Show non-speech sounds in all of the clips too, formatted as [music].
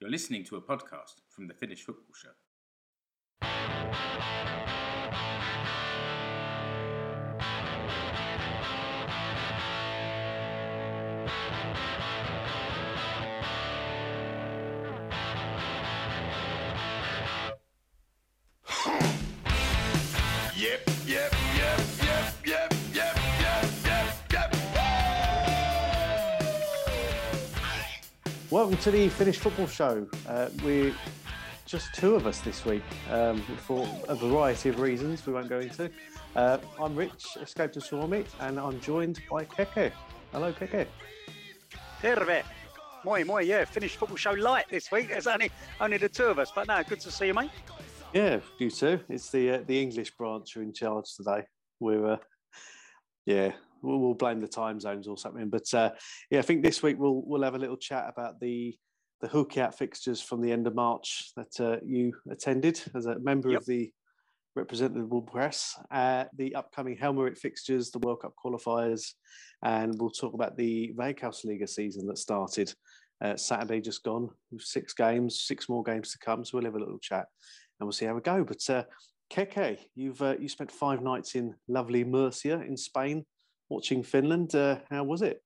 You're listening to a podcast from the Finnish Football Show. To the Finnish Football Show. Uh, we're just two of us this week um, for a variety of reasons we won't go into. Uh, I'm Rich, Escape to Suomi, and I'm joined by Keke. Hello, Keke. Terve. Moi, moi, yeah. Finnish football show light this week. There's only only the two of us, but no, good to see you, mate. Yeah, you too. It's the uh, the English branch who are in charge today. We're, uh, yeah, we'll, we'll blame the time zones or something. But uh, yeah, I think this week we'll we'll have a little chat about the the Hookey fixtures from the end of March that uh, you attended as a member Yep. of the representative press, uh, the upcoming Helmarit fixtures, the World Cup qualifiers, and we'll talk about the Veikkausliiga season that started uh, Saturday just gone, with six games, six more games to come. So we'll have a little chat and we'll see how we go. But uh, Keke, you've uh, you spent five nights in lovely Murcia in Spain, watching Finland. Uh, how was it?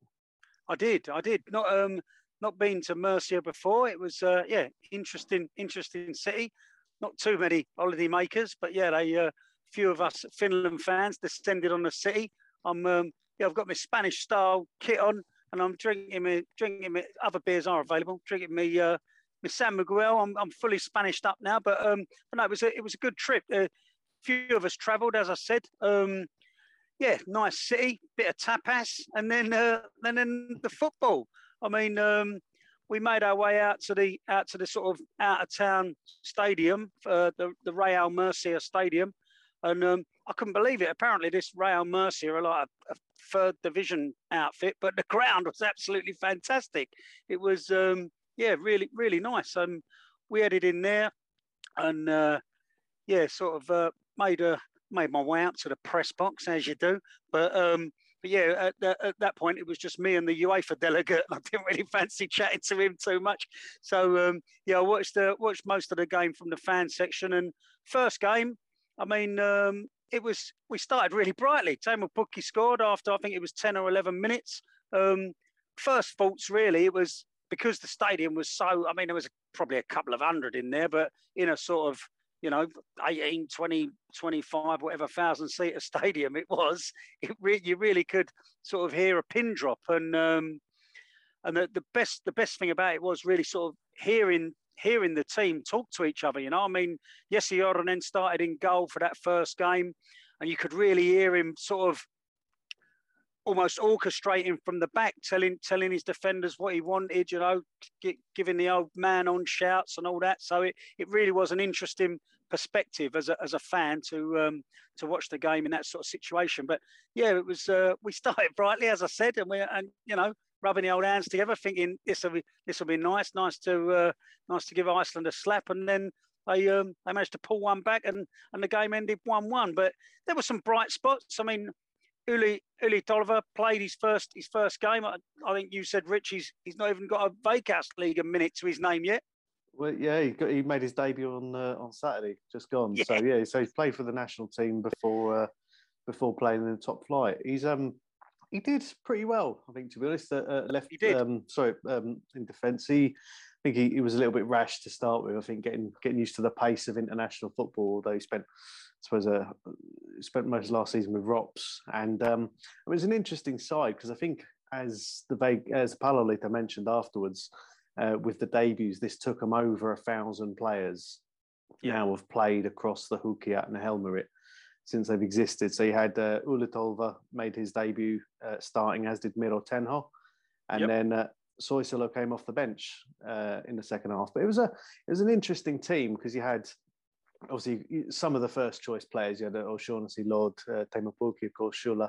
I did, I did. Not um not been to Murcia before. It was uh, yeah, interesting, interesting city. Not too many holiday makers, but yeah, they uh, few of us Finland fans descended on the city. I'm um, yeah, I've got my Spanish style kit on, and I'm drinking me drinking me. Other beers are available. Drinking me uh, my San Miguel. I'm I'm fully Spanished up now, but um, but no, it was a, it was a good trip. A few of us travelled, as I said. Um, yeah, nice city, bit of tapas, and then uh, and then the football. I mean, um, we made our way out to the out to the sort of out of town stadium, uh, the the Real Murcia Stadium, and um, I couldn't believe it. Apparently, this Real Murcia are like a, a third division outfit, but the [laughs] ground was absolutely fantastic. It was um, yeah, really really nice. Um, we headed in there, and uh, yeah, sort of uh, made a made my way out to the press box as you do, but um, but yeah, at, that at that point it was just me and the UEFA delegate. [laughs] I didn't really fancy chatting to him too much, so um, yeah, I watched the watched most of the game from the fan section. And first game, I mean, um, it was we started really brightly. Teemu Pukki scored after I think it was ten or eleven minutes. Um, first thoughts really, it was because the stadium was so. I mean, there was probably a couple of hundred in there, but in a sort of you know 18 20 25 whatever thousand seater [laughs] stadium it was it re- you really could sort of hear a pin drop. And um and the, the best the best thing about it was really sort of hearing hearing the team talk to each other you know. I mean Jesse Joronen started in goal for that first game and you could really hear him sort of almost orchestrating from the back, telling telling his defenders what he wanted, you know, gi- giving the old man on shouts and all that. So it, it really was an interesting perspective as a, as a fan to um, to watch the game in that sort of situation. But yeah, it was uh, [laughs] we started brightly, as I said, and we and you know rubbing the old hands together, thinking this will be this will be nice, nice to uh, nice to give Iceland a slap, and then. They, um, they managed to pull one back and, and the game ended 1 1. But there were some bright spots. I mean, Uli Uli Tolva played his first his first game. I, I think you said Rich he's he's not even got a Veikkaus League a minute to his name yet. Well, yeah, he, got, he made his debut on uh, on Saturday, just gone. So yeah, so he's played for the national team before uh, before playing in the top flight. He's um he did pretty well, I think, to be honest. Uh, left, He did. Um, sorry, um, in defence, he think he, he was a little bit rash to start with. I think getting getting used to the pace of international football, although he spent. I suppose uh, spent most of last season with Rops, and um, it was an interesting side because I think, as the Veg- as Palloliitto mentioned afterwards, uh, with the debuts, this took them over a thousand players Yeah. now have played across the Huuhkajat and Helmarit since they've existed. So you had uh, Ulla Tolva made his debut uh, starting, as did Miro Tenho, and Yep. then uh, Soisalo came off the bench uh, in the second half. But it was a it was an interesting team because you had obviously some of the first choice players. You had uh, O'Shaughnessy, Lod, uh, Teemu Pukki, of course, Schuller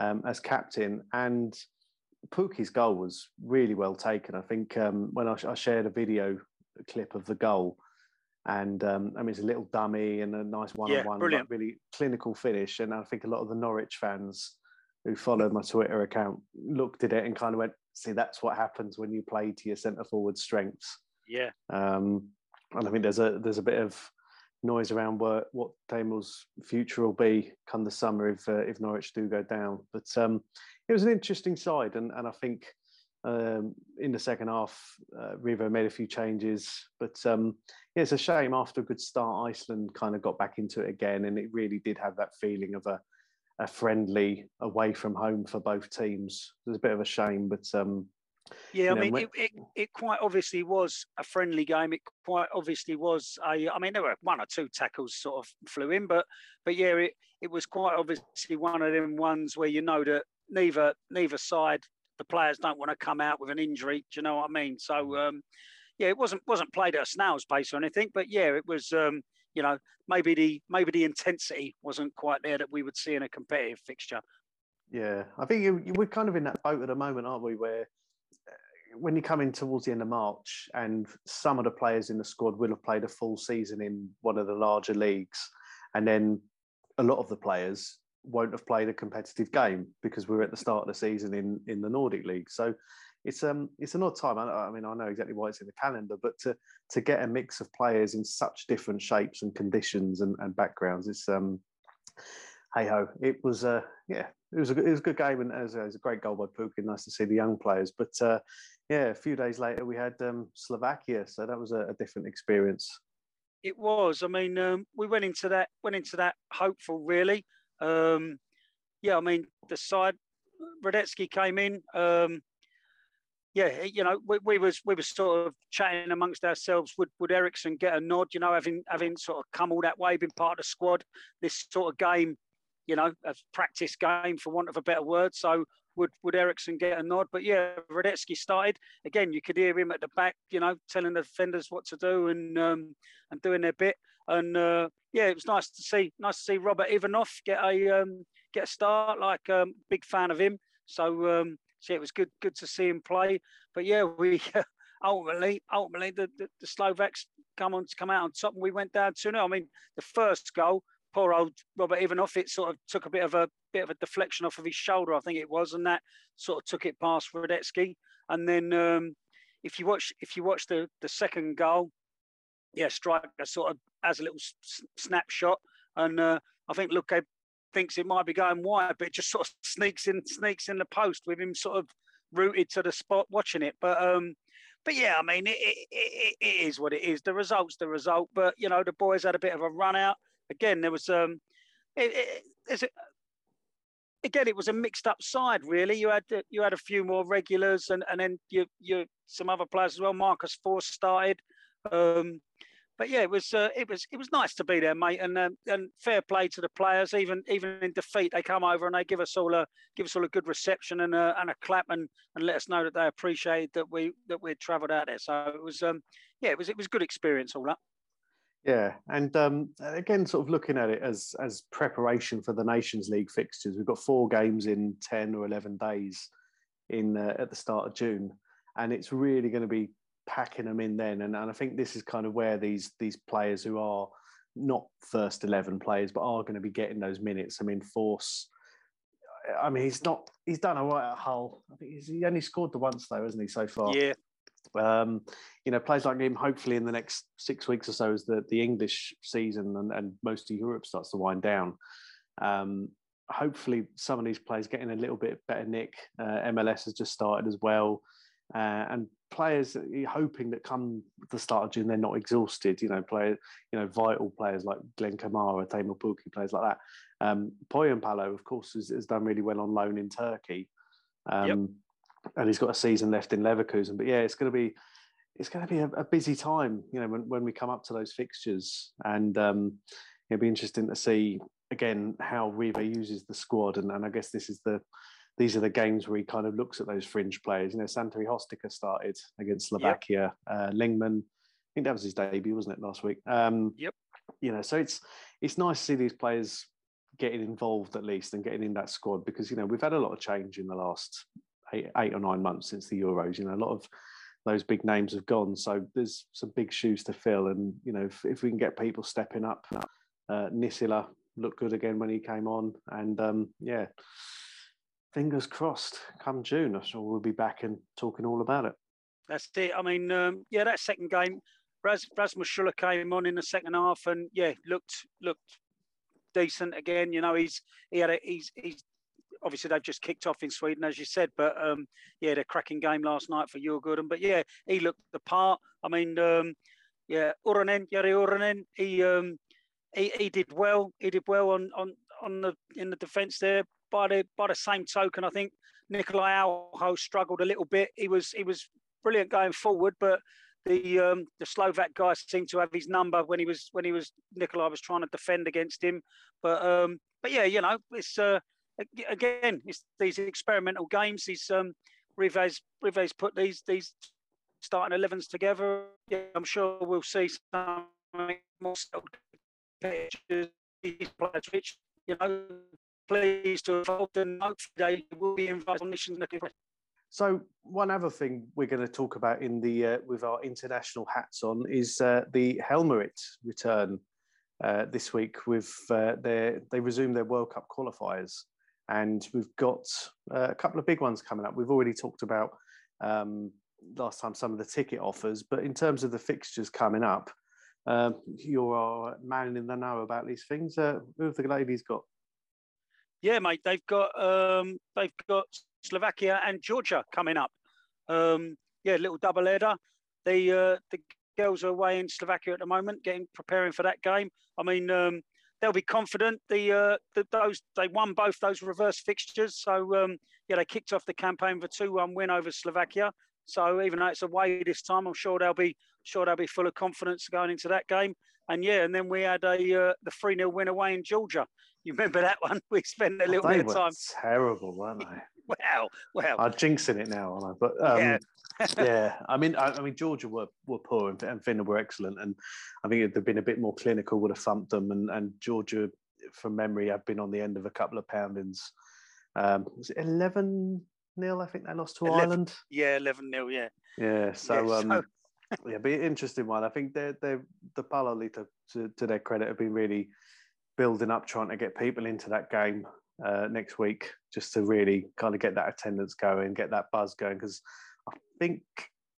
um, as captain, and Pukki's goal was really well taken. I think um, when I, I shared a video clip of the goal, and um, I mean it's a little dummy and a nice one-on-one, really clinical finish. And I think a lot of the Norwich fans who followed my Twitter account looked at it and kind of went, "See, that's what happens when you play to your centre forward strengths." Yeah. Um, and I think there's a there's a bit of noise around what what Daimler's future will be come the summer if uh, if Norwich do go down. But um, it was an interesting side, and and I think um, in the second half, uh, Revo made a few changes. But um, yeah, it's a shame after a good start, Iceland kind of got back into it again, and it really did have that feeling of a a friendly away from home for both teams. It was a bit of a shame, but um, Yeah, I know, mean, when- it, it, it quite obviously was a friendly game. It quite obviously was a. I mean, there were one or two tackles sort of flew in, but but yeah, it, it was quite obviously one of them ones where you know that neither neither side the players don't want to come out with an injury. Do you know what I mean? So um, yeah, it wasn't wasn't played at a snail's pace or anything, but yeah, it was. Um, you know, maybe the maybe the intensity wasn't quite there that we would see in a competitive fixture. Yeah, I think you, you, we're kind of in that boat at the moment, aren't we? Where uh, when you come in towards the end of March, and some of the players in the squad will have played a full season in one of the larger leagues, and then a lot of the players won't have played a competitive game because we're at the start of the season in in the Nordic League. So it's um it's an odd time. I, I mean, I know exactly why it's in the calendar, but to to get a mix of players in such different shapes and conditions and, and backgrounds, it's um hey ho, it was uh yeah, it was a good, it was a good game and it was, it was a great goal by Pukin. Nice to see the young players, but uh, yeah, a few days later we had um, Slovakia, so that was a, a different experience. It was. I mean, um, we went into that went into that hopeful, really. Um, yeah, I mean, the side Hradecky came in. Um, yeah, you know, we, we was we were sort of chatting amongst ourselves. Would would Eriksson get a nod? You know, having having sort of come all that way, been part of the squad. This sort of game, you know, a practice game for want of a better word. So would would Eriksson get a nod? But yeah, Hradecky started again. You could hear him at the back, you know, telling the defenders what to do and um, and doing their bit. And uh, yeah, it was nice to see nice to see Robert Ivanov get a um, get a start. Like um, big fan of him. So um, so it was good good to see him play. But yeah, we [laughs] ultimately ultimately the, the, the Slovaks come on to come out on top, and we went down two 0 I mean, the first goal, poor old Robert Ivanov, it sort of took a bit of a bit of a deflection off of his shoulder, I think it was, and that sort of took it past Hradecky. And then um, if you watch if you watch the the second goal, yeah, striker sort of has a little snapshot, and uh, I think Luke thinks it might be going wide, but it just sort of sneaks in sneaks in the post with him sort of rooted to the spot watching it. But um, but yeah, I mean, it, it, it, it is what it is. The result's the result. But you know, the boys had a bit of a run out. Again, there was um, it, it, a, again, it was a mixed up side. Really, you had you had a few more regulars, and and then you you some other players as well. Marcus Forss started. Um, but yeah, it was uh, it was it was nice to be there, mate, and um, and fair play to the players. Even even in defeat, they come over and they give us all a give us all a good reception and a and a clap and and let us know that they appreciate that we that we'd travelled out there. So it was um yeah, it was it was good experience all that. Yeah, and um, again, sort of looking at it as as preparation for the Nations League fixtures, we've got four games in ten or eleven days in uh, at the start of June, and it's really going to be packing them in then. And, and I think this is kind of where these these players who are not first eleven players, but are going to be getting those minutes. I mean, Forss. I mean, he's not. He's done all right at Hull. I think he's, he only scored the once though, hasn't he, so far? Yeah, um, you know, players like him, hopefully in the next six weeks or so, as the, the English season and, and most of Europe starts to wind down, um, hopefully some of these players getting a little bit better nick. Uh, MLS has just started as well. Uh, and players hoping that come the start of June, they're not exhausted, you know, play, you know, vital players like Glenn Kamara, Teemu Pukki, players like that. Um, Pohjanpalo, of course, has, has done really well on loan in Turkey. Um, Yep and he's got a season left in Leverkusen. But yeah, it's going to be it's going to be a, a busy time, you know, when, when we come up to those fixtures, and um, it'll be interesting to see again how Riva uses the squad, and, and I guess this is the these are the games where he kind of looks at those fringe players. You know, Santeri Hostikka started against Slovakia. Uh, Lingman, I think that was his debut, wasn't it, last week? Um, Yep. You know, so it's it's nice to see these players getting involved at least and getting in that squad because you know we've had a lot of change in the last eight, eight or nine months since the Euros. You know, a lot of those big names have gone, so there's some big shoes to fill. And you know, if, if we can get people stepping up, uh, Nissilä looked good again when he came on, and um, yeah, fingers crossed. Come June, I'm sure we'll be back and talking all about it. That's it. I mean, um, yeah, that second game, Raz, Rasmus Schuller came on in the second half, and yeah, looked looked decent again. You know, he's he had a he's he's obviously they've just kicked off in Sweden, as you said, but um, yeah, the cracking game last night for Djurgården. But yeah, he looked the part. I mean, um, yeah, Uronen, Jere Uronen, he um, he he did well. He did well on on on the in the defence there. By the by the same token, I think Nikolai Alho struggled a little bit. He was he was brilliant going forward, but the um, the Slovak guy seemed to have his number when he was when he was Nikolai was trying to defend against him. But um, but yeah, you know, it's uh, again, it's these experimental games. These um, Rives Rives put these these starting 11s together. Yeah, I'm sure we'll see some more pictures. Players, which you know, pleased to have involved, and hopefully they will be invited on missions. So one other thing we're going to talk about in the uh, with our international hats on is uh, the Helmarit return uh, this week. With uh, their they resume their World Cup qualifiers, and we've got uh, a couple of big ones coming up. We've already talked about um, last time some of the ticket offers, but in terms of the fixtures coming up, um, you're a man in the know about these things. Uh, who have the ladies got? Yeah, mate, they've got um, they've got Slovakia and Georgia coming up. Um, yeah, little double header. The uh, the girls are away in Slovakia at the moment, getting preparing for that game. I mean, um, they'll be confident. The, uh, the those they won both those reverse fixtures, so um, yeah, they kicked off the campaign with a two-one win over Slovakia. So even though it's away this time, I'm sure they'll be sure they'll be full of confidence going into that game. And yeah, and then we had a uh, the three 0 win away in Georgia. [laughs] You remember that one? [laughs] We spent a little Oh, bit of were time. Terrible, weren't they? Wow, wow. I'm jinxing it now, aren't I? But um, Yeah. yeah. [laughs] I mean, I, I mean, Georgia were were poor and, and Finland were excellent, and I think if they'd been a bit more clinical, would have thumped them. And, and Georgia, from memory, have been on the end of a couple of poundings. Um, was it eleven 0 I think they lost to 11. Ireland. Yeah, eleven 0 Yeah. Yeah, so Yeah, um, so- yeah, be an interesting one. I think they're they're the Palloliitto to, to their credit have been really building up, trying to get people into that game uh, next week, just to really kind of get that attendance going, get that buzz going. Because I think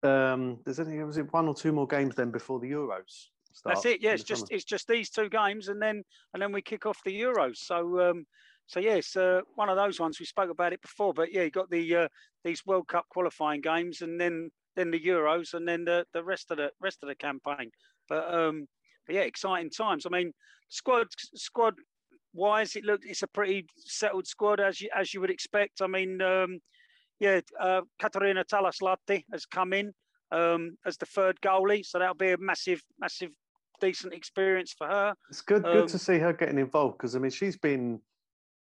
um, there's only was it one or two more games then before the Euros. That's it. Yeah, it's just summer. it's just these two games, and then and then we kick off the Euros. So um, so yeah, it's uh, one of those ones we spoke about it before. But yeah, you got the uh, these World Cup qualifying games, and then then the Euros, and then the, the rest of the rest of the campaign. But um, but yeah, exciting times. I mean, squad squad wise, it looked it's a pretty settled squad as you as you would expect. I mean, um, yeah, uh, Katariina Talaslahti has come in um, as the third goalie, so that'll be a massive massive decent experience for her. It's good, good to Um, see her getting involved because I mean she's been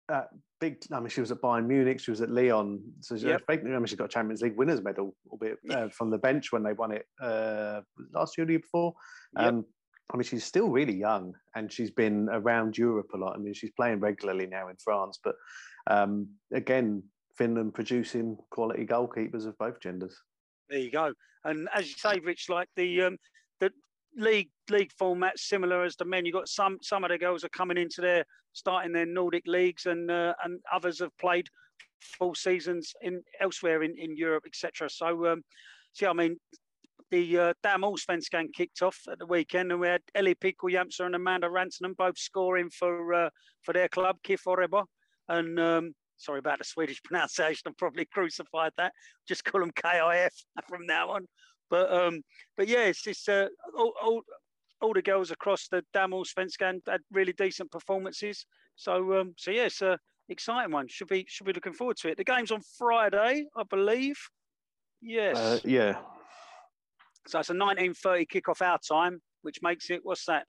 at big. I mean she was at Bayern Munich, she was at Lyon. So Yep. I mean she got Champions League winners medal, albeit uh, from the bench when they won it uh, last year or the year before. Yep. I mean she's still really young and she's been around Europe a lot. I mean she's playing regularly now in France, but um, again Finland producing quality goalkeepers of both genders. There you go. And as you say, Rich, like the um, the league league format similar as the men. You've got some some of the girls are coming into their starting their Nordic leagues, and uh, and others have played full seasons in elsewhere in, in Europe, etc. So, um, yeah, I mean, the uh, Damallsvenskan kicked off at the weekend, and we had Elli Pikkujämsä and Amanda Rantanen both scoring for uh, for their club, KIF Örebro. And um, sorry about the Swedish [laughs] pronunciation, I've probably crucified that. Just call them KIF [laughs] from now on. But um, but yeah, it's, it's uh, all, all all the girls across the Damallsvenskan had really decent performances. So um, so yeah, it's a exciting one. Should be should be looking forward to it. The game's on Friday, I believe. Yes. Uh, yeah, So it's a 1930 kickoff our time, which makes it what's that?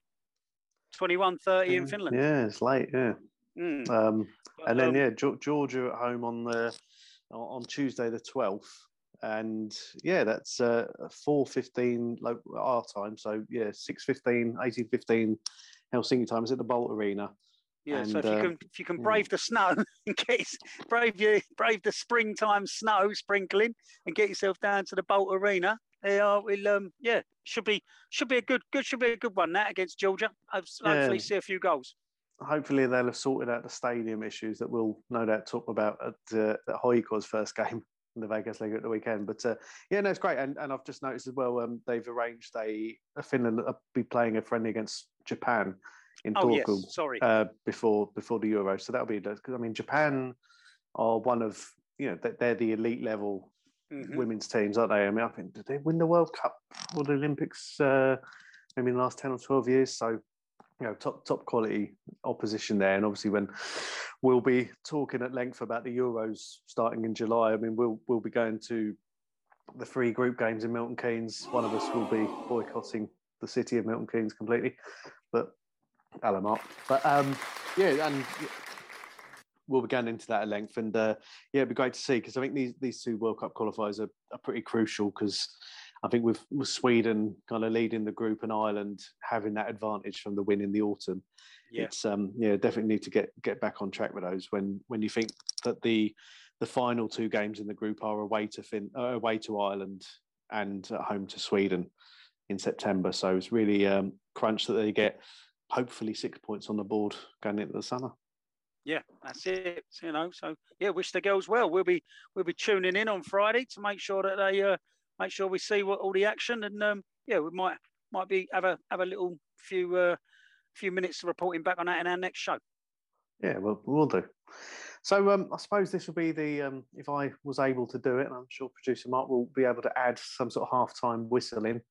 21:30 in Finland. Yeah, it's late. Yeah. Mm. Um, But, and then um, yeah, Georgia at home on the on Tuesday the twelfth, and yeah, that's uh, four fifteen local our time. So yeah, 6.15, 18.15 Helsinki time is at the Bolt Arena. yeah. so and, if you uh, can if you can yeah. brave the snow [laughs] and get your- brave your brave the springtime snow sprinkling and get yourself down to the Bolt Arena. They are. We'll um yeah should be should be a good good should be a good one that against Georgia. Hope- Hopefully Yeah. see a few goals. Hopefully they'll have sorted out the stadium issues that we'll no doubt talk about at uh, at Hoiko's first game [laughs] in the Vegas League at the weekend. But uh, yeah, no, it's great. And, and I've just noticed as well, um, they've arranged a, a Finland uh, be playing a friendly against Japan in Oh yes, sorry. uh, before before the Euro. So that'll be because I mean Japan are one of you know they- they're the elite level Mhm. women's teams, aren't they? I mean, I think did they win the World Cup or the Olympics uh, maybe in the last ten or twelve years? So you know, top top quality opposition there. And obviously, when we'll be talking at length about the Euros starting in July, I mean, we'll we'll be going to the three group games in Milton Keynes. One of us will be boycotting the city of Milton Keynes completely, but Alamark. But um, yeah, and we'll be going into that at length. And uh, yeah, it'd be great to see because I think these these two World Cup qualifiers are, are pretty crucial because I think with, with Sweden kind of leading the group and Ireland having that advantage from the win in the autumn, Yeah. it's um yeah definitely need to get get back on track with those when when you think that the the final two games in the group are away to fin uh, away to Ireland and at home to Sweden in September. So it's really um, crunch that they get hopefully six points on the board going into the summer. Yeah, that's it. You know, so yeah, wish the girls well. We'll be we'll be tuning in on Friday to make sure that they uh, make sure we see what all the action and um, yeah, we might might be have a have a little few uh, few minutes reporting back on that in our next show. Yeah, well, we'll do. So um, I suppose this will be the um, if I was able to do it, and I'm sure producer Mark will be able to add some sort of half-time whistle in.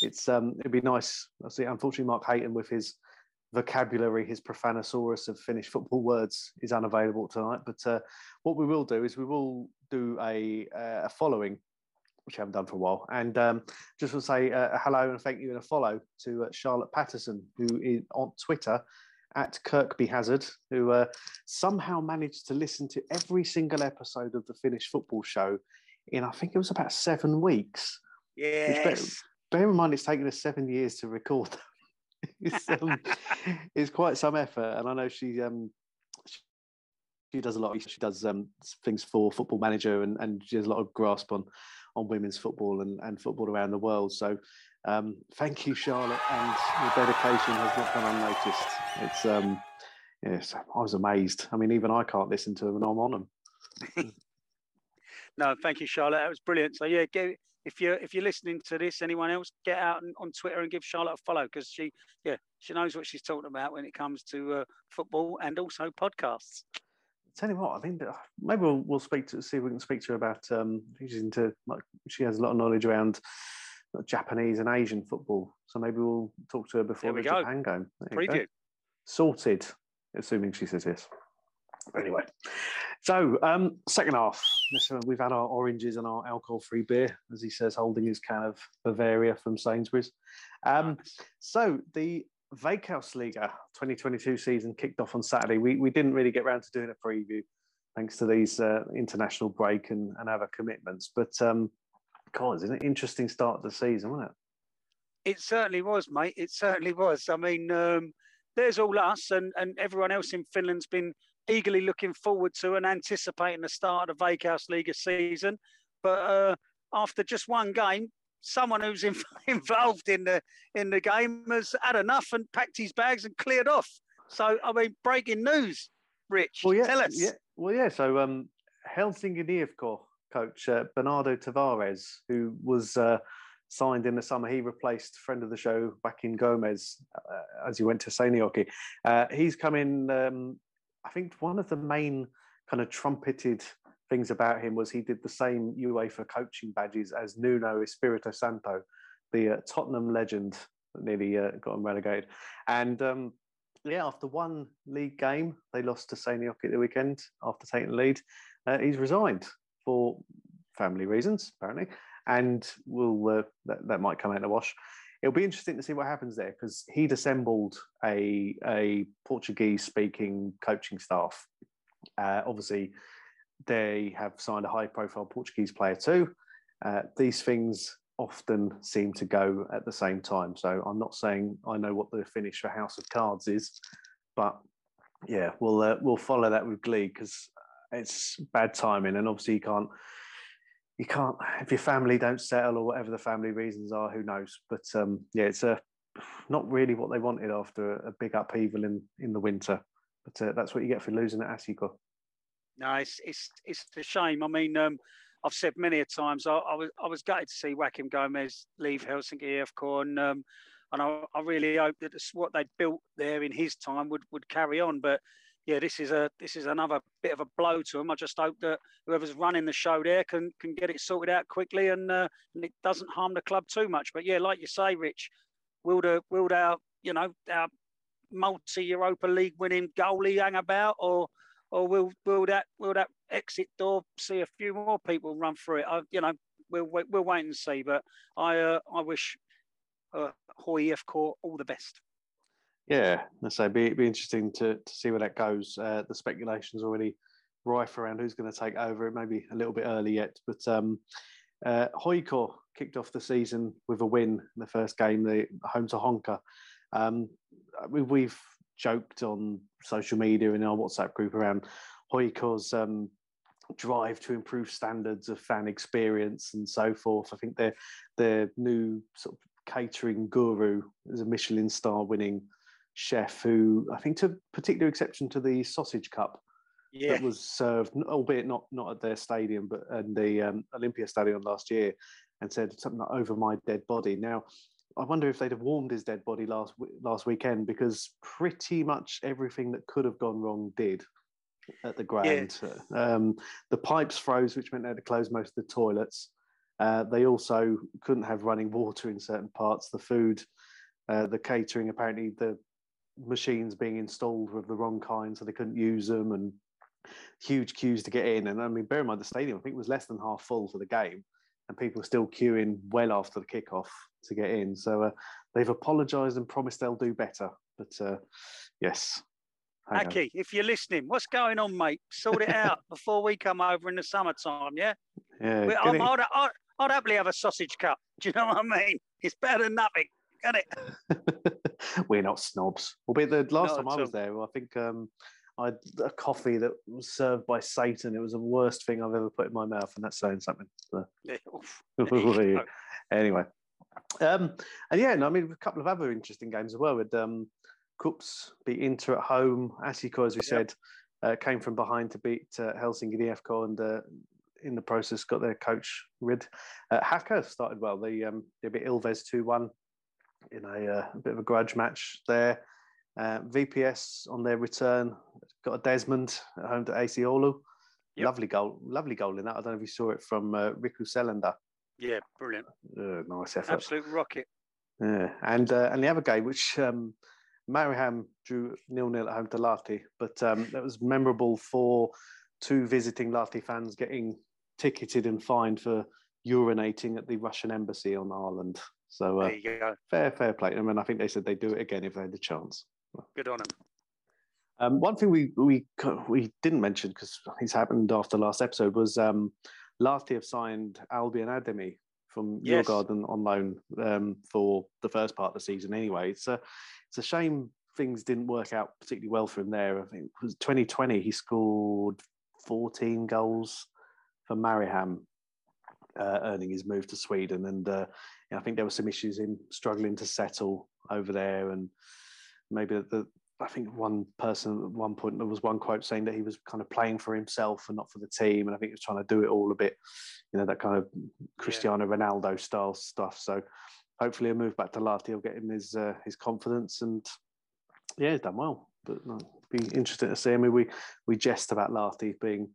It's um, it'd be nice. I see. Unfortunately, Mark Hayton with his vocabulary, his profanosaurus of Finnish football words is unavailable tonight. But uh, what we will do is we will do a, a following, which I haven't done for a while, and um, just to say uh, a hello and a thank you and a follow to uh, Charlotte Patterson, who is on Twitter at Kirkby Hazard, who uh, somehow managed to listen to every single episode of the Finnish football show in, I think it was about seven weeks. Yes. Bear in mind, it's taken us seven years to record. [laughs] it's, um, it's quite some effort, and I know she um, she- she does a lot. She does um, things for Football Manager, and, and she has a lot of grasp on on women's football and, and football around the world. So, um, thank you, Charlotte, and your dedication has not gone unnoticed. It's um, yes, I was amazed. I mean, even I can't listen to them, and I'm on them. [laughs] No, thank you, Charlotte. That was brilliant. So yeah, go, if you're if you're listening to this, anyone else, get out and, on Twitter and give Charlotte a follow because she yeah she knows what she's talking about when it comes to uh, football and also podcasts. Tell you what, I think maybe we'll, we'll speak to see if we can speak to her about. Um, she's into like she has a lot of knowledge around uh, Japanese and Asian football, so maybe we'll talk to her before the we go. Japan game. You go. Sorted, assuming she says yes. Anyway, so um, second half, uh, we've had our oranges and our alcohol-free beer, as he says, holding his can of Bavaria from Sainsbury's. Um, so the Veikkausliiga 2022 season kicked off on Saturday. We we didn't really get around to doing a preview, thanks to these uh, international break and, and other commitments. But um, God, it's an interesting start to the season, wasn't it? It certainly was, mate. It certainly was. I mean, um, there's all us, and, and everyone else in Finland's been eagerly looking forward to and anticipating the start of the Veikkausliiga season. But uh, after just one game, someone who's in, [laughs] involved in the in the game has had enough and packed his bags and cleared off. So, I mean, breaking news, Rich. Well, yeah, tell us. yeah. Well, yeah. So, um, Helsinki IFK coach uh, Bernardo Tavares, who was uh, signed in the summer, he replaced friend of the show Joaquin Gomez uh, as he went to Seinäjoki. Uh, he's come in. Um, I think one of the main kind of trumpeted things about him was he did the same UEFA coaching badges as Nuno Espirito Santo, the uh, Tottenham legend that nearly uh, got him relegated. And um, yeah, after one league game, they lost to Seinäjoki at the weekend after taking the lead. Uh, he's resigned for family reasons, apparently, and will uh, that, that might come out in the wash. It'll be interesting to see what happens there because he'd assembled a a Portuguese speaking coaching staff. Uh, obviously, they have signed a high profile Portuguese player too. Uh, these things often seem to go at the same time. So I'm not saying I know what the finish for House of Cards is, but yeah, we'll uh, we'll follow that with glee because it's bad timing, and obviously you can't you can't if your family don't settle or whatever the family reasons are, who knows? But um, yeah, it's a not really what they wanted after a, big upheaval in in the winter. But uh, that's what you get for losing at SJK. No, it's it's it's a shame. I mean, um, I've said many a times I, I was I was gutted to see Joaquim Gomez leave Helsinki IFK, and um, and I, I really hope that what they'd built there in his time would would carry on. But yeah, this is a this is another bit of a blow to them. I just hope that whoever's running the show there can can get it sorted out quickly and uh, and it doesn't harm the club too much. But yeah, like you say, Rich, will the will our you know our multi Europa League winning goalie hang about, or or will will that will that exit door see a few more people run through it? I, you know, we'll we'll wait and see. But I uh, I wish uh, Hawick IFK all the best. Yeah, let's say be be interesting to, to see where that goes. Uh, the speculation's already rife around who's going to take over. It may be a little bit early yet, but um, uh, Hoiko kicked off the season with a win in the first game, the home to Honka. Um, we, we've joked on social media in our WhatsApp group around Hoiko's um, drive to improve standards of fan experience and so forth. I think their their new sort of catering guru is a Michelin star winning chef who I think took particular exception to the sausage cup Yeah, that was served, albeit not not at their stadium, but in the um, Olympia Stadium last year, and said something like "over my dead body." Now, I wonder if they'd have warmed his dead body last last weekend because pretty much everything that could have gone wrong did at the ground. Um, the pipes froze, which meant they had to close most of the toilets. Uh, they also couldn't have running water in certain parts. The food, uh, the catering, apparently the machines being installed were of the wrong kind, so they couldn't use them, and huge queues to get in. And I mean, bear in mind the stadium, I think was less than half full for the game, and people were still queuing well after the kickoff to get in. So uh, they've apologised and promised they'll do better. But uh, yes. Aki, if you're listening, what's going on, mate? Sort it out [laughs] before we come over in the summertime. Yeah, yeah, I'm, I'd, I'd, I'd happily have a sausage cup. [laughs] Do you know what I mean? It's better than nothing, it? [laughs] we're not snobs. Albeit the last Not time I was there, I think um, I had a coffee that was served by Satan. It was the worst thing I've ever put in my mouth, and that's saying something. So, [laughs] Yeah, oof. There you go. anyway, um, and yeah, no, I mean a couple of other interesting games as well. With um, Kups beat Inter at home. SJK, as we Yep. said, uh, came from behind to beat uh, Helsinki and. Uh, in the process, got their coach rid. Uh, Haka started well. They um, they beat Ilves two one in a, uh, a bit of a grudge match there. Uh, VPS on their return got a Desmond at home to AC Oulu. Yep. Lovely goal, lovely goal in that. I don't know if you saw it from uh, Riku Selander. Yeah, brilliant. Uh, nice effort. Absolute rocket. Yeah, and uh, and the other game, which um, Mariehamn drew nil nil at home to Lahti, but um, that was memorable for two visiting Lahti fans getting ticketed and fined for urinating at the Russian embassy on Åland. So uh, There you go. fair, fair play. I mean, I think they said they'd do it again if they had the chance. Good on him. Um, one thing we we we didn't mention because it's happened after last episode was um, Lahti have signed Albion Ademi from Yes. Djurgården on loan um, for the first part of the season. Anyway, it's a it's a shame things didn't work out particularly well for him there. I think it was 2020 he scored 14 goals for Mariehamn, uh, earning his move to Sweden, and uh, I think there were some issues in struggling to settle over there, and maybe the I think one person at one point there was one quote saying that he was kind of playing for himself and not for the team, and I think he was trying to do it all a bit, you know, that kind of Cristiano Ronaldo style stuff. So hopefully a move back to Lahti will get him his uh, his confidence, and yeah, he's done well. But no, it'd be interesting to see. I mean, we we jest about Lahti being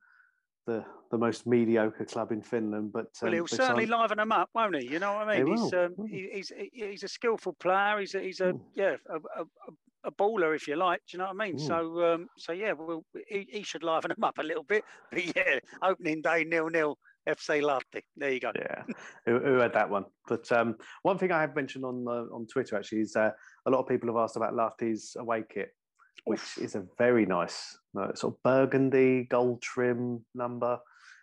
the the most mediocre club in Finland, but Well, um, he'll they certainly liven them up, won't he? You know what I mean? He's um, mm. he, he's he's a skillful player. He's a, he's a Mm. yeah a, a, a- a baller if you like. Do you know what I mean? Mm. So um, so yeah, well he, he should liven them up a little bit. [laughs] But yeah, opening day nil nil FC Lahti. There you go. yeah, who, who had that one? But um, one thing I have mentioned on uh, on Twitter actually is uh, a lot of people have asked about Lahti's away kit, which is a very nice uh, sort of burgundy gold trim number.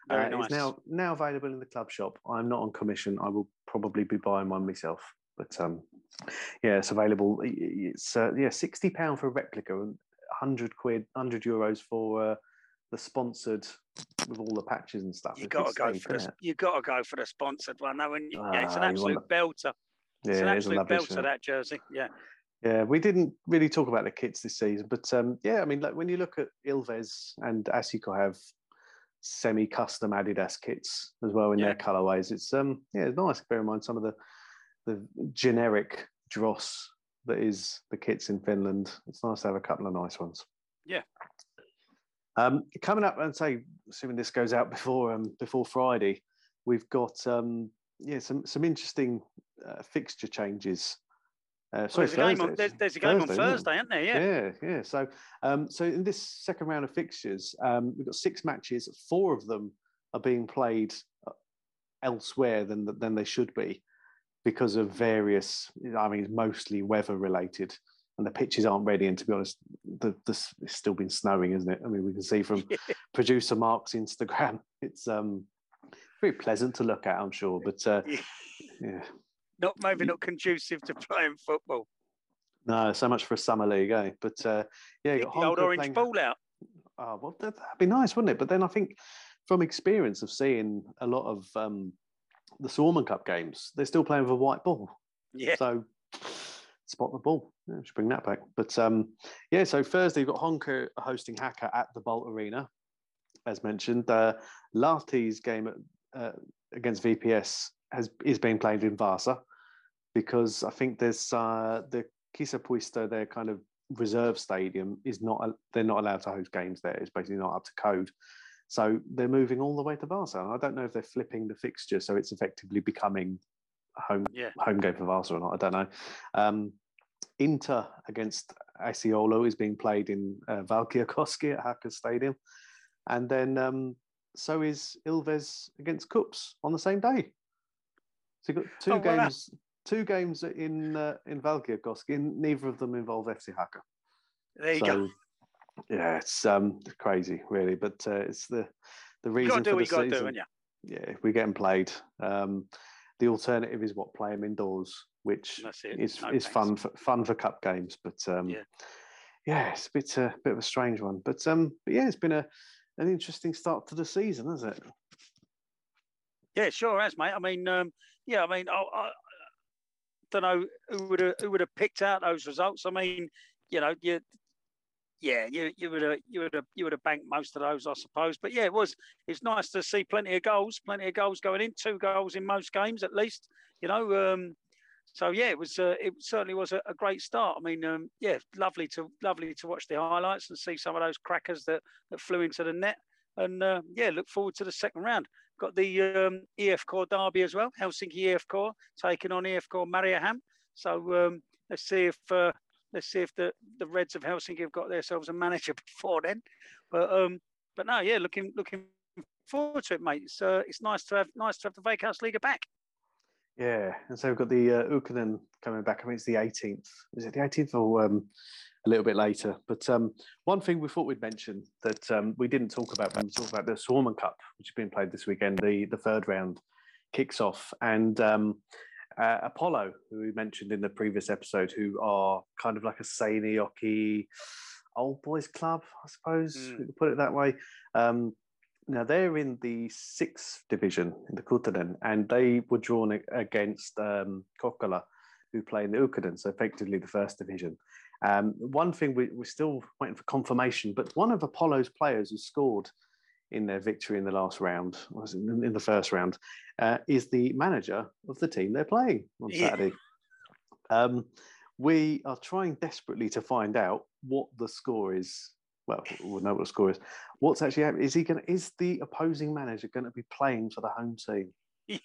Very Uh, nice. It's now now available in the club shop. I'm not on commission. I will probably be buying one myself. But um, yeah, it's available. It's uh, yeah, sixty pound for a replica and hundred quid, hundred euros for uh, the sponsored with all the patches and stuff. You got to go for the you got to go for the sponsored one. though, and yeah, it's an Ah, absolute belter. Yeah, It's an it is a absolute belter that jersey. Yeah. Yeah, we didn't really talk about the kits this season, but um, yeah, I mean, like when you look at Ilves and SJK have semi-custom Adidas kits as well in Yeah. their colorways. It's um yeah, it's nice. Bear in mind some of the the generic dross that is the kits in Finland. It's nice to have a couple of nice ones. Yeah. Um, coming up and say, assuming this goes out [laughs] before um, before Friday, we've got um, yeah some some interesting uh, fixture changes. Uh, Well, there's, a game on, there's, there's a game Thursday, on isn't? Thursday, isn't there? Yeah. Yeah, yeah. So, um, so in this second round of fixtures, um, we've got six matches. Four of them are being played uh, elsewhere than than they should be because of various. I mean, it's mostly weather related, and the pitches aren't ready. And to be honest, the, the it's still been snowing, isn't it? I mean, we can see from [laughs] producer Mark's Instagram, [laughs] it's um very pleasant to look at. I'm sure, but uh, Yeah. Not maybe not conducive to playing football. No, so much for a summer league, eh? But uh, yeah, you Get got the old orange playing- ball out. Oh, well, that- that'd be nice, wouldn't it? But then I think from experience of seeing a lot of um, the Suomen Cup games, they're still playing with a white ball. Yeah. So spot the ball. Yeah, should bring that back. But um, yeah, so Thursday, you've got Honka hosting Haka at the Bolt Arena, as mentioned. Uh, Lahti's game at, uh, against VPS has is being played in Vasa because I think there's uh, the Kisapuisto, their kind of reserve stadium, is not they're not allowed to host games there. It's basically not up to code. So they're moving all the way to. And I don't know if they're flipping the fixture so it's effectively becoming a home Yeah. home game for Vasa or not. I don't know. Um, Inter against AC Oulu is being played in uh, at Haka Stadium. And then um, so is Ilves against KuPS on the same day. So you've got two Oh, games, two games in uh, in Valkeakoski, and neither of them involve FC Haka. There you so, go. Yeah, it's um crazy, really, but uh, it's the the reason do for the do, season. you? yeah, we're getting played. Um, the alternative is what play them indoors, which is No is thanks. fun for fun for cup games. But um, Yeah. yeah, it's a bit a bit of a strange one. But um, but yeah, it's been a an interesting start to the season, hasn't it? Yeah, sure has, mate. I mean, um, yeah, I mean, I don't know who would have who would have picked out those results. I mean, you know, you, yeah, you you would have you would have you would have banked most of those, I suppose. But yeah, it was it's nice to see plenty of goals, plenty of goals going in, two goals in most games at least. You know, um, so yeah, it was uh, it certainly was a, a great start. I mean, um, yeah, lovely to lovely to watch the highlights and see some of those crackers that that flew into the net. And uh, yeah, look forward to the second round. Got the um, IFK derby as well. Helsinki IFK taking on IFK Mariehamn. So um, let's see if uh, let's see if the, the Reds of Helsinki have got themselves a manager [laughs] before then. But um, but no, yeah, looking looking forward to it, mate. It's uh, it's nice to have nice to have the Veikkausliiga back. Yeah, and so we've got the uh, Ykkönen coming back. I mean, it's the 18th. Is it the 18th or um, a little bit later? But um, one thing we thought we'd mention that um, we didn't talk about when we talked about the Suomen Cup, which has been played this weekend. The the third round kicks off, and um, uh, Apollo, who we mentioned in the previous episode, who are kind of like a Seinäjoki old boys club, I suppose Mm. we could put it that way. Um, now they're in the sixth division in the Kutonen, and they were drawn against um, Kokkola, who play in the Ykkönen, so effectively the first division. Um, one thing we, we're still waiting for confirmation, but one of Apollo's players who scored in their victory in the last round, was in, in the first round, uh, is the manager of the team they're playing on Yeah. Saturday. Um, we are trying desperately to find out what the score is. Well, we'll know what the score is. What's actually happening? Is he going? Is the opposing manager going to be playing for the home team? [laughs]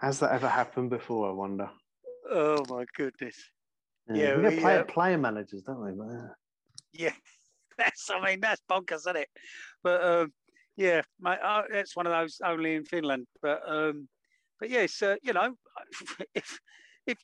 Has that ever happened before? I wonder. Oh my goodness. Yeah, we get player, uh, player managers, don't we? Uh, Yeah, [laughs] that's I mean that's bonkers, isn't it? But um, yeah, mate, uh, that's one of those only in Finland. But um, but yes, uh, you know, [laughs] if if,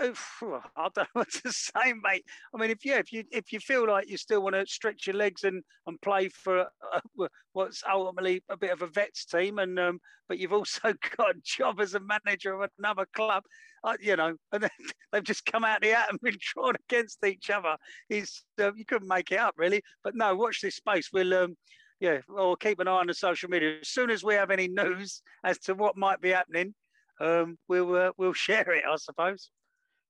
if [laughs] I don't know what to say, mate. I mean, if yeah, if you if you feel like you still want to stretch your legs and and play for uh, what's ultimately a bit of a vets team, and um, but you've also [laughs] got a job as a manager of another club, uh, you know, [laughs] and they've just come out the out and been drawn against each other. Is uh, you couldn't make it up really. But no, watch this space. We'll um, yeah, or keep an eye on the social media. As soon as we have any news as to what might be happening, um, we'll uh, we'll share it, I suppose.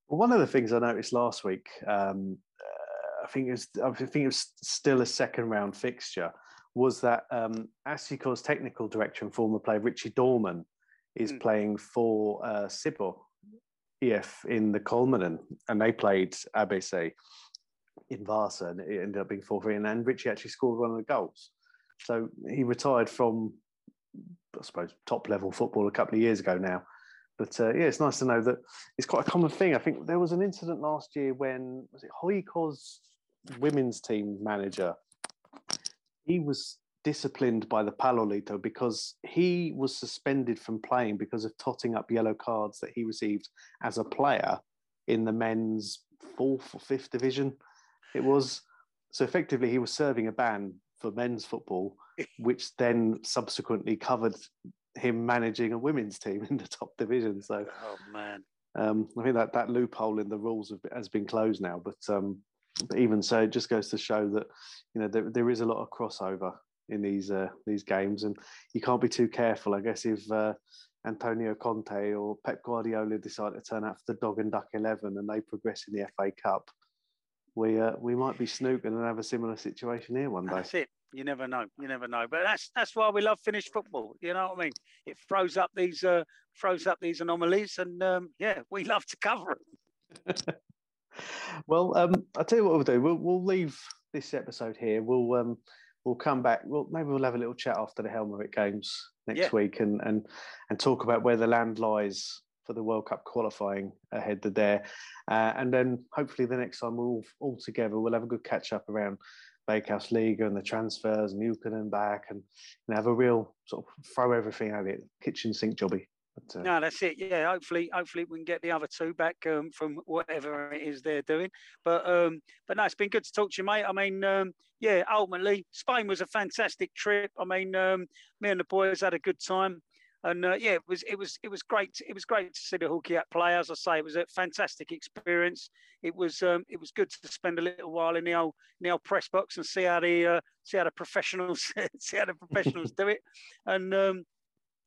Well, one of the things I noticed last week, um, uh, I think it was, I think it was still a second round fixture, was that um, technical director and former player Richie Dorman is Mm. playing for uh, Sibor EF in the Kolmanen, and they played ABC in Vasa, and it ended up being 4 3. And then Richie actually scored one of the goals. So he retired from, I suppose, top level football a couple of years ago now. But uh, yeah, it's nice to know that it's quite a common thing. I think there was an incident last year when was it Hoiko's women's team manager? He was disciplined by the Palloliitto because he was suspended from playing because of totting up yellow cards that he received as a player in the men's fourth or fifth division. It was so effectively he was serving a ban for men's football, [laughs] which then subsequently covered him managing a women's team [laughs] in the top division. So Oh man. um, I think that that loophole in the rules have, has been closed now. But um, but even so, it just goes to show that you know there, there is a lot of crossover in these uh, these games, and you can't be too careful. I guess if uh, Antonio Conte or Pep Guardiola decide to turn out for the dog and duck eleven and they progress in the FA Cup, we uh, we might be snooping and have a similar situation here one day. That's it. You never know. You never know. But that's that's why we love Finnish football. You know what I mean? It throws up these uh, throws up these anomalies, and um, yeah, we [laughs] love to cover them. [laughs] well, um, I'll tell you what we'll do. We'll, we'll leave this episode here. We'll um, we'll come back. We'll maybe we'll have a little chat after the Helmarit games next Yeah. week and and and talk about where the land lies for the World Cup qualifying ahead of there, uh, and then hopefully the next time we're all, all together, we'll have a good catch up around Veikkausliiga and the transfers and back, and, and have a real sort of throw everything at it, kitchen sink jobby. But, uh, No, that's it. Yeah, hopefully, hopefully we can get the other two back um, from whatever it is they're doing. But um, but no, it's been good to talk to you, mate. I mean, um, yeah, ultimately Spain was a fantastic trip. I mean, um, me and the boys had a good time, and uh, yeah, it was it was it was great. It was great to see the Huuhkajat play. As I say, it was a fantastic experience. It was um, it was good to spend a little while in the old in the old press box and see how the uh, see how the professionals [laughs] see how the professionals do it, and um,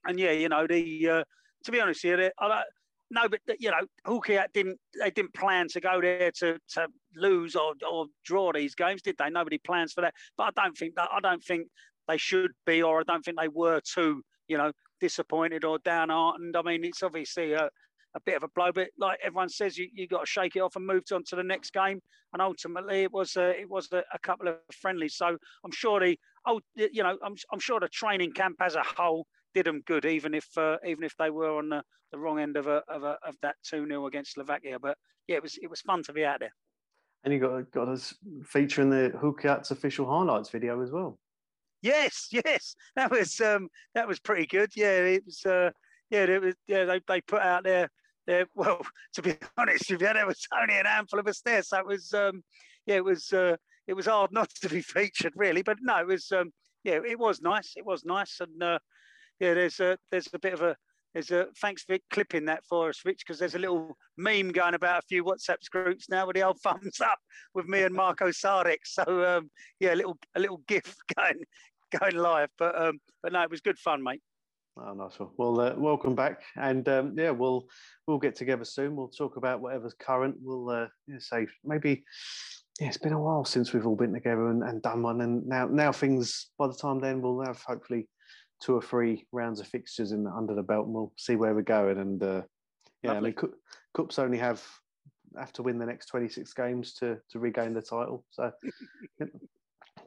and yeah, you know the. Uh, to be honest you, I don't, no, but you know, Huuhkajat didn't. They didn't plan to go there to to lose or or draw these games, did they? Nobody plans for that. But I don't think that. I don't think they should be, or I don't think they were too. You know, disappointed or downhearted. I mean, it's obviously a, a bit of a blow, but like everyone says, you you got to shake it off and move on to the next game. And ultimately, it was a, it was a, a couple of friendlies. So I'm sure the oh, you know, I'm I'm sure the training camp as a whole did them good, even if uh, even if they were on the, the wrong end of a, of a, of that two 0 against Slovakia. But yeah, it was it was fun to be out there. and you got got us featuring the Huuhkajat's official highlights video as well. Yes, yes, that was um, that was pretty good. Yeah, it was. Uh, yeah, it was. Yeah, they, they put out their their. [laughs] Well, to be [laughs] honest with you, there was only an handful of us there, so it was. Um, yeah, it was. Uh, it was hard [laughs] not to be featured, really. But no, it was. Um, yeah, it was nice. It was nice, and uh, yeah, there's a there's a bit of a there's a thanks for clipping that for us, Rich, because there's a little meme going about a few WhatsApp groups now with the old thumbs up with me and Marco Sardic. So um, yeah, a little a little gif going [laughs] going live. But um, but no, it was good fun, mate. Oh, nice one. Well, uh, welcome back, and um, yeah, we'll we'll get together soon. We'll talk about whatever's current. We'll uh, yeah, say maybe. Yeah, it's been a while since we've all been together and, and done one, and now now things. By the time then, we'll have hopefully two or three rounds of fixtures in under the belt, and we'll see where we're going. And uh, yeah, Lovely. I mean, KuPS only have have to win the next twenty six games to to regain the title. So. [laughs]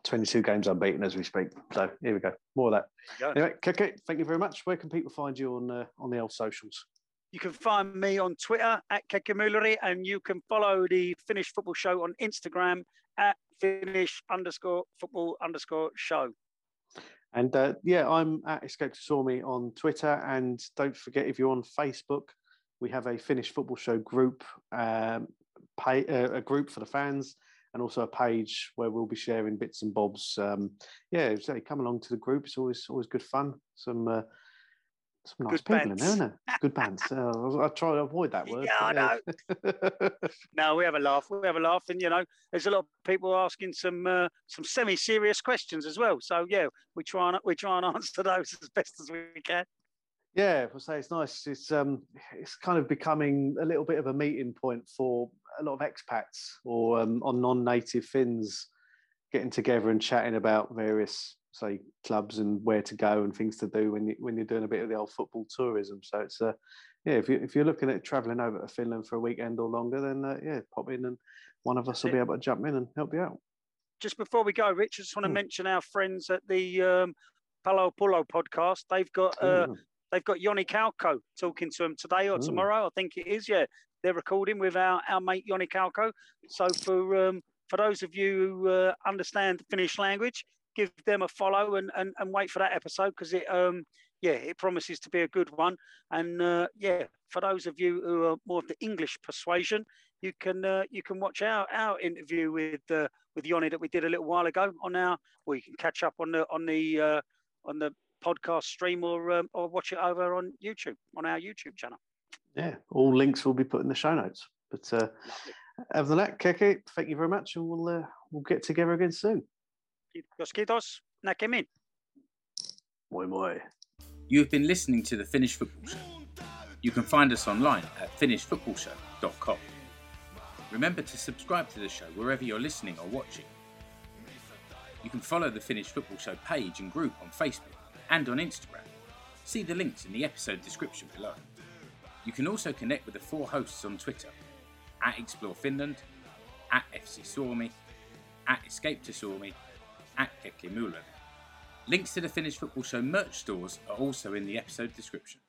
22 games unbeaten as we speak. So here we go. More of that. There you go. Anyway, Keke, thank you very much. Where can people find you on uh, on the old socials? You can find me on Twitter at Kekemuleri, and you can follow the Finnish Football Show on Instagram at Finnish underscore football underscore show. And uh, yeah, I'm at Escape to Suomi on Twitter. And don't forget, if you're on Facebook, we have a Finnish Football Show group, um, pay, uh, a group for the fans, and also a page where we'll be sharing bits and bobs. Um, yeah, so come along to the group. It's always always good fun. Some uh, some nice Good people in bands. there, isn't it? Good bands. Uh, I try to avoid that [laughs] word. Yeah, I yeah. [laughs] No, we have a laugh. We have a laugh, and you know, there's a lot of people asking some uh, some semi-serious questions as well. So yeah, we try and we try and [laughs] answer those as best as we can. Yeah, I say it's nice. It's um, it's kind of becoming a little bit of a meeting point for a lot of expats or um, on non-native Finns getting together and chatting about various say clubs and where to go and things to do when you when you're doing a bit of the old football tourism. So it's uh, yeah, if you if you're looking at travelling over to Finland for a weekend or longer, then uh, yeah, pop in and one of us will be able to jump in and help you out. Just before we go, Rich, I just want to Hmm. mention our friends at the um, Palo Polo podcast. They've got uh, Mm. They've got Joni Kauko talking to them today or Ooh. tomorrow. I think it is. Yeah, they're recording with our, our mate Joni Kauko. So for um, for those of you who uh, understand the Finnish language, give them a follow and, and, and wait for that episode because it um yeah it promises to be a good one. And uh, yeah, for those of you who are more of the English persuasion, you can uh, you can watch our our interview with uh, with Joni that we did a little while ago on our. Well, you can catch up on the on the uh, on the podcast stream or um, or watch it over on YouTube on our YouTube channel. Yeah, all links will be put in the show notes. But uh, Lovely. other than that, Keke, thank you very much, and we'll uh, we'll get together again soon. Kiitos, kiitos. Näkemiin. Moi moi. You have been listening to the Finnish Football Show. You can find us online at finnishfootballshow.com. Remember to subscribe to the show wherever you're listening or watching. You can follow the Finnish Football Show page and group on Facebook and on Instagram. See the links in the episode description below. You can also connect with the four hosts on Twitter at Explore Finland, at FC Suomi, at Escape to Suomi, at Kekli Links to the Finnish Football Show merch stores are also in the episode description.